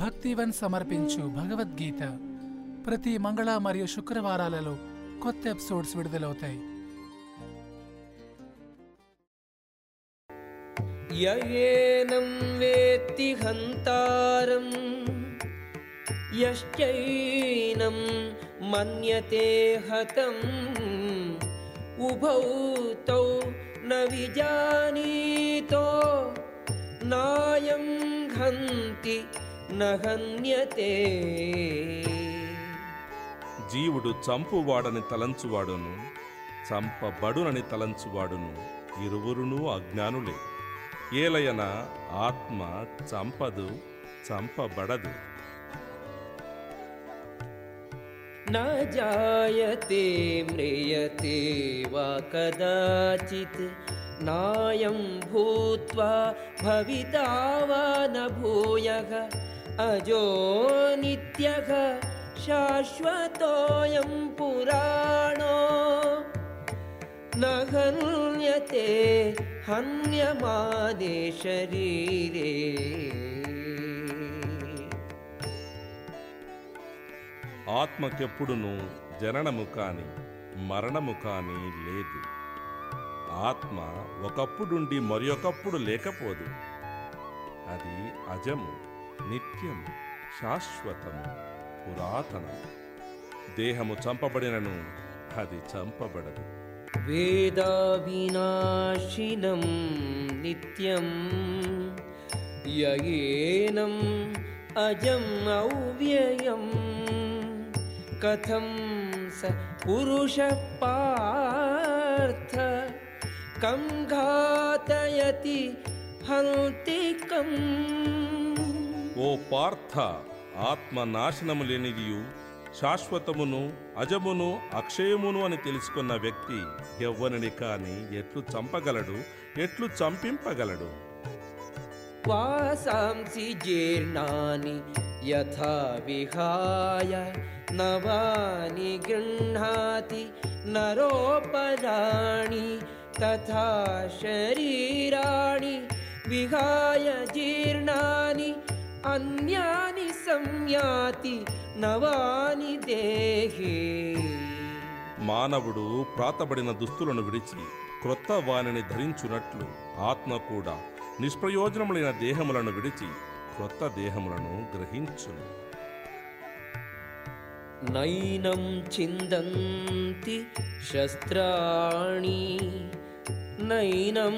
భక్తివన్ సమర్పించు భగవద్గీత. ప్రతి మంగళ మరియు శుక్రవారాలలో కొత్త ఎపిసోడ్స్ విడుదలవుతాయి. యయేనం వేత్తి హంతారం యశ్చైనం మన్యతే హతం ఉభౌ న విజానీతో నాయం హంతి నహన్యతే. జీవుడు చంపువాడని తలంచువాడును చంపబడునని తలంచువాడును ఇరువురును అజ్ఞానులే. ఏలయన ఆత్మ చంపదు చంపబడదు. జాయతే మ్రియతే వా కదాచిత్ నాయం భూత్వా భవితావా నూయ अजो नित्यः शाश्वतोऽयं पुराणो न हन्यते हन्यमाने शरीरे ఆత్మకెప్పుడును జననము కాని మరణము కాని లేదు ఆత్మ ఒకప్పుడుండి మరొకప్పుడు లేకపోదు అది అజము నిత్యము శాశ్వతము పురాతనము దేహము చంపబడినను అది చంపబడదు वेदाविनाशिनं नित्यं ययेनम् अजम् अव्ययम् कथं स पुरुषः पार्थ कं घातयति हन्ति कम् ఓ పార్థ ఆత్మ నాశనము లేనిదియు శాశ్వతమును అజమును అక్షయమును అని తెలుసుకున్న వ్యక్తి ఎవ్వనిని కాని ఎట్లు చంపగలడు ఎట్లు చంపింపగలడు? వాసాంసి జీర్ణాని యథా విహాయ నవాని గృహాతి నరోపరాణి తథా శరీరాణి విహాయ జీర్ణాని అన్యాని సంయాతి నవాని దేహే. మానవుడు ప్రాతబడిన దుస్తులను విడిచి క్రొత్త వాణిని ధరించునట్లు ఆత్మ కూడా నిష్ప్రయోజనములైన దేహములను విడిచి క్రొత్త దేహములను గ్రహించును. నైనం చిందంతి శస్త్రాణి నైనం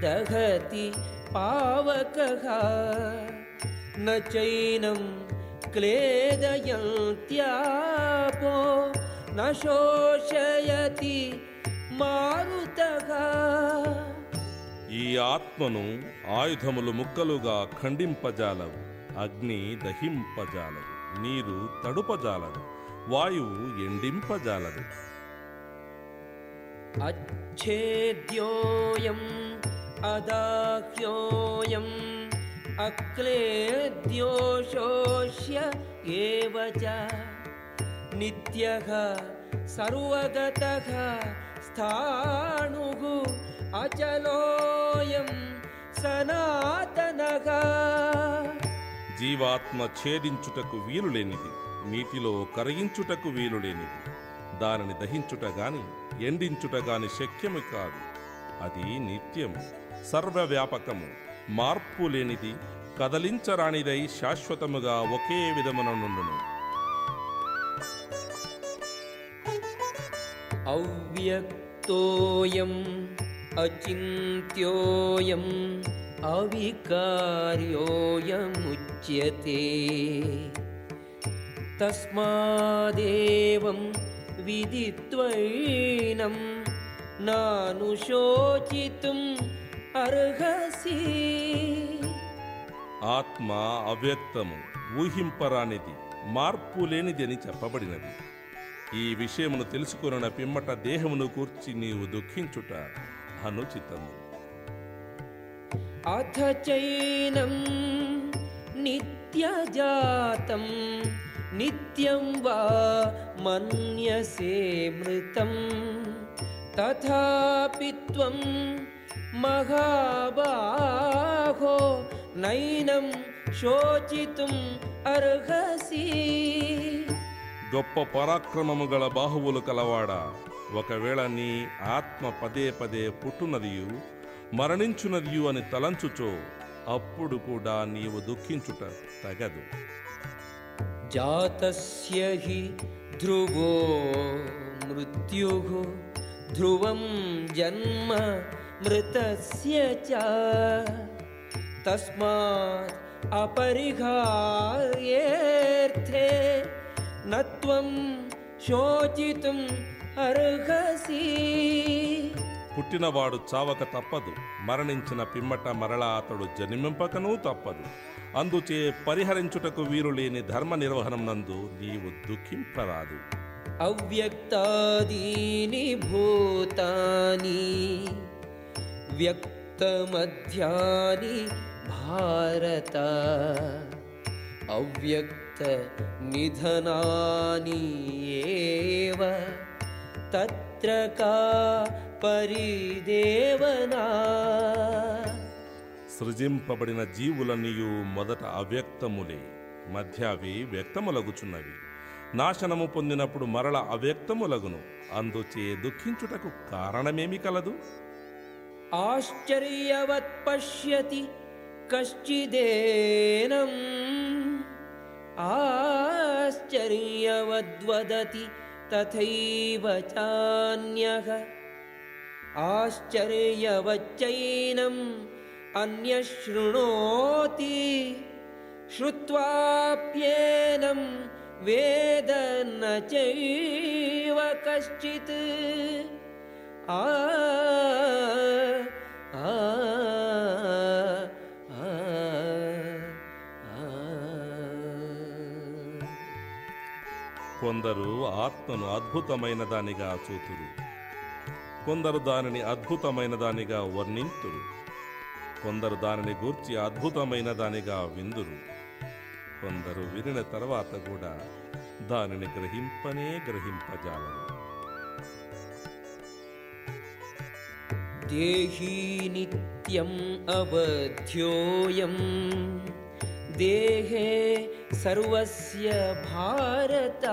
దహతి పావక. నైనం క్లేదయంత్యాపో నశోషయతి మారుతగా ఈ ఆత్మను ఆయుధములు ముక్కలుగా ఖండింపజాలవు అగ్ని దహింపజాలదు నీరు తడుపజాలదు వాయువు ఎండింపజాలదు. అచ్ఛేద్యోయం అదాహ్యోయం अक्लेद्यो शोष्य एव च नित्यः सर्वगतः स्थाणुः अचलोऽयं सनातनः జీవాత్మ ఛేదించుటకు వీలు లేనిది నీటిలో కరిగించుటకు వీలు లేనిది దానిని దహించుట గాని ఎండించుట గాని శక్యము కాదు అది నిత్యము సర్వవ్యాపకము మార్పు లేనిది కదలించరానిదై శాశ్వతముగా ఒకే విధముననుండును అవ్యక్తోయం అచింత్యోయం అవికార్యోయముచ్యతే. తస్మాదేవం విదిత్వైనం నానుశోచితుం అర్హసి. ఆత్మ అవ్యక్తము ఊహింపరానిది మార్పు అని చెప్పబడినది. ఈ విషయమును తెలుసుకున్న పిమ్మట దేహమును కూర్చి నీవు దుఃఖించుట అనుచితము. అథ చైనం నిత్యజాతం నిత్యం వా మన్యసే మృతం. తథాపిత్వం महाबाहो नैनं శోచితుం అర్హసి గొప్ప పరాక్రమము గల బాహువులు కలవాడా ఒకవేళ నీ ఆత్మ పదే పదే పుట్టునదియు మరణించునదియు అని తలంచుచో అప్పుడు కూడా నీవు దుఃఖించుట తగదు జాతస్య హి ధ్రువో మృత్యుః ధ్రువం జన్మ మృతస్య చ తస్మాత్ అపరిహార్యేర్థే నత్వం శోచితుం అర్హసి పుట్టినవాడు చావక తప్పదు మరణించిన పిమ్మట మరలా అతడు జన్మింపకనూ తప్పదు. అందుచే పరిహరించుటకు వీరు లేని ధర్మ నిర్వహణం నందు నీవు దుఃఖింపరాదు. అవ్యక్తాదీని భూతాని వ్యక్తమధ్యాని భారత అవ్యక్త నిధనాని ఏవ తత్ర కా పరిదేవనా సృజింపబడిన జీవులన్నీయు మొదట అవ్యక్తములే మధ్య అవి వ్యక్తములగుచున్నవి. నాశనము పొందినప్పుడు మరల అవ్యక్తములగును అందుచే దుఃఖించుటకు కారణమేమి కలదు? आश्चर्यवत् पश्यति कश्चिदेनम् आश्चर्यवद्वदति तथैव चान्यः। आश्चर्यवच्चैनम् चैनम् अन्यश्रुणोति श्रुत्वाप्येनं वेद न चैव कश्चित्। आ కొందరు ఆత్మను అద్భుతమైన దానిగా చూతురు. కొందరు దానిని అద్భుతమైన దానిగా వర్ణింతురు. కొందరు దానిని గూర్చి అద్భుతమైన దానిగా విందురు. కొందరు వినిన తర్వాత కూడా దానిని గ్రహింపనే గ్రహింపజాలరు. దేహీ నిత్యం అవధ్యోయం దేహే సర్వస్య భారత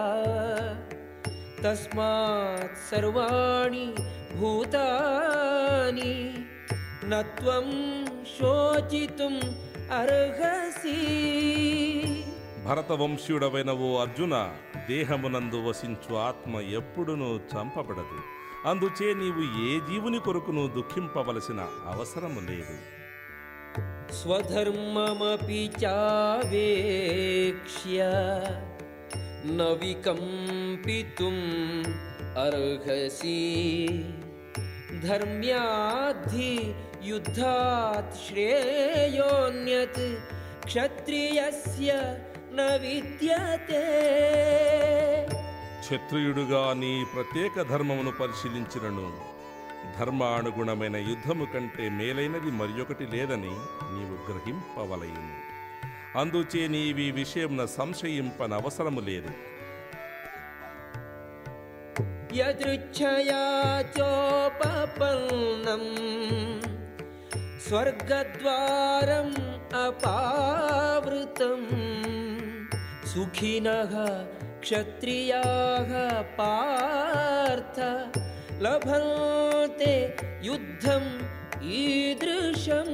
తస్మాత్ సర్వాణి భూతాని నత్వం శోచితుం అర్హసి భరతవంశీయుడవైన ఓ అర్జున దేహమునందు వసించు ఆత్మ ఎప్పుడునూ చంపబడదు. అందుచే నీవు ఏ జీవుని కొరకును దుఃఖింపవలసిన అవసరము లేదు. స్వధర్మమపి చావేక్ష్య న వికంపితుం అర్హసి ధర్మ్యాద్ధి యుద్ధాత్ శ్రేయోన్యత్ క్షత్రియస్య న విద్యతే క్షత్రియుడుగా నీ ప్రత్యేక ధర్మమును పరిశీలించినను ధర్మానుగుణమైన యుద్ధము కంటే మేలైనది మరియొకటి లేదని నీవు గ్రహింపవలయును అందుచే నీవి విషయమున సంశయింపనవసరము లేదు యదృచ్ఛయా చోపపన్నం స్వర్గద్వారం అపావృతం. సుఖినః క్షత్రియాః పార్థ. లభంతే యుద్ధం ఈదృశం.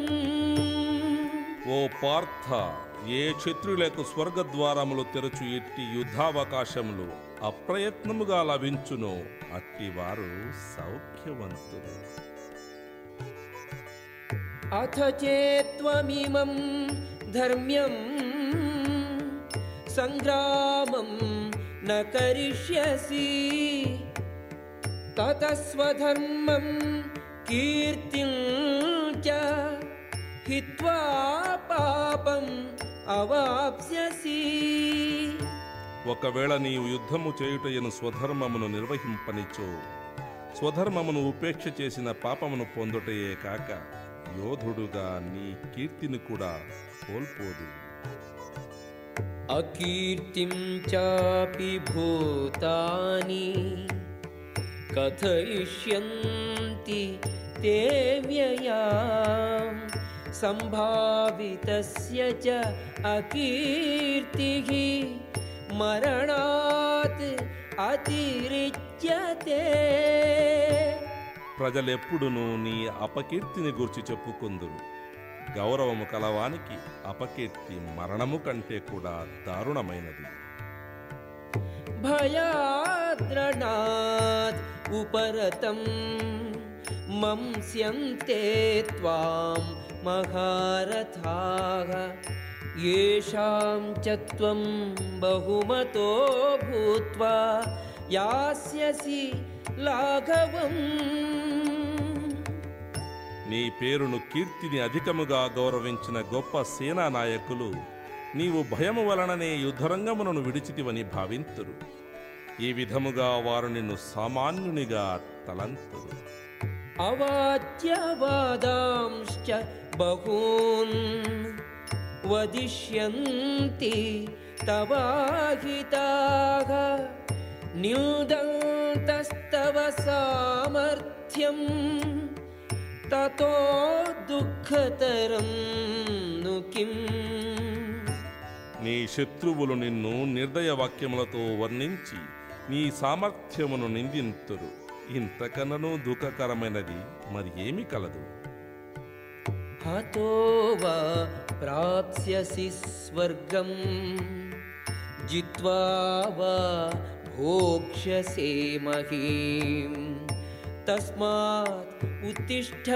ఓ పార్థ ఏ క్షత్రులకు స్వర్గద్వారములు తెరచు ఎట్టి యుద్ధావకాశములు అప్రయత్నముగా లభించునో అట్టివారు సౌఖ్యవంతులు. అథ చేత్వమిమం ధర్మ్యం సంగ్రామం న కరిష్యసి. తతస్వధర్మం కీర్తిం చ హిత్వా పాపం అవాప్స్యసి ఒకవేళ నీవు యుద్ధము చేయుటయను స్వధర్మమును నిర్వహింపనిచో స్వధర్మమును ఉపేక్ష చేసిన పాపమును పొందుటయే కాక యోధుడుగా నీ కీర్తిని కూడా కోల్పోదు. అకీర్తిం చాపి భూతాని కథయిష్యంతి తే వ్యయాం सम्भावितस्य च अकीर्तिः मरणात् अतिरिच्यते ప్రజలెప్పుడునూ నీ అపకీర్తిని గురించి చెప్పుకుందురు గౌరవము కలవానికి అపకీర్తి మరణము కంటే కూడా దారుణమైనది भयाद्रणात् उपरतं मंस्यन्ते त्वां महारथाः येषां च त्वं बहुमतो भूत्वा यास्यसि लाघवम् నీ పేరును కీర్తిని అధికముగా గౌరవించిన గొప్ప సేనా నాయకులు నీవు భయము వలననే యుద్ధరంగములను విడిచితివని భావింతురు ఈ విధముగా వారు నిన్ను సామాన్యునిగా తలంతురు. అవాద్యవాదాంశ్చ బహూన్ వదిష్యంతి తవాహితాః న్యూదంతస్తవ సామర్థ్యం తతో దుఃఖతరం ను నీ శత్రువులు నిన్ను నిర్దయ వాక్యములతో వర్ణించి నీ సామర్థ్యమును నిందింతురు. ఇంతకనను దుఃఖకరమైనది మరి ఏమి కలదు. హతో వా ప్రాప్స్యసి స్వర్గం జిత్వా వా భోక్ష్యసే మహీం. తస్మాత్ ఉత్తిష్ట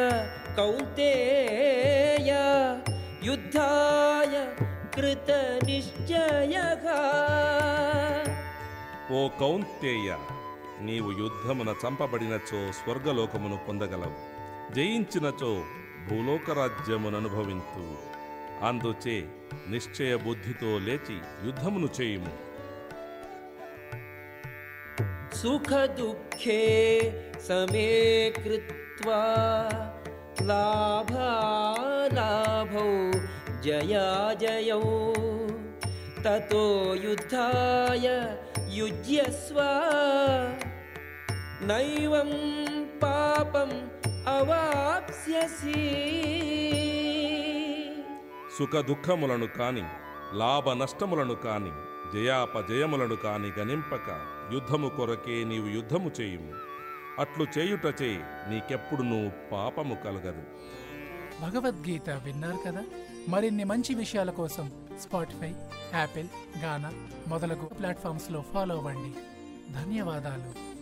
కౌంతేయ యుద్ధాయ కృత నిశ్చయ ఓ కౌంతేయ నీవు యుద్ధమున చంపబడినచో స్వర్గలోకమును పొందగలవు. జయించినచో భూలోకరాజ్యమును అనుభవించు అందుచే నిశ్చయ బుద్ధితో లేచి యుద్ధమును చేయుము. సుఖ దుఃఖే సమే కృత్వా. జయా జయాజయౌ తతో యుద్ధాయ యుజ్యస్వ. నైవం పాపం అవాప్స్యసి. సుఖ దుఃఖములను కాని లాభ నష్టములను కాని జయాపజయములను కాని గణింపక యుద్ధము కొరకే నీవు యుద్ధము చేయుము. అట్లు చేయుటచే నువ్వు పాపము కలగదు. భగవద్గీత విన్నారు కదా? మరిన్ని మంచి విషయాల కోసం స్పాటిఫై యాపిల్ గానా మొదలగు ప్లాట్ఫామ్స్లో ఫాలో అవ్వండి. ధన్యవాదాలు.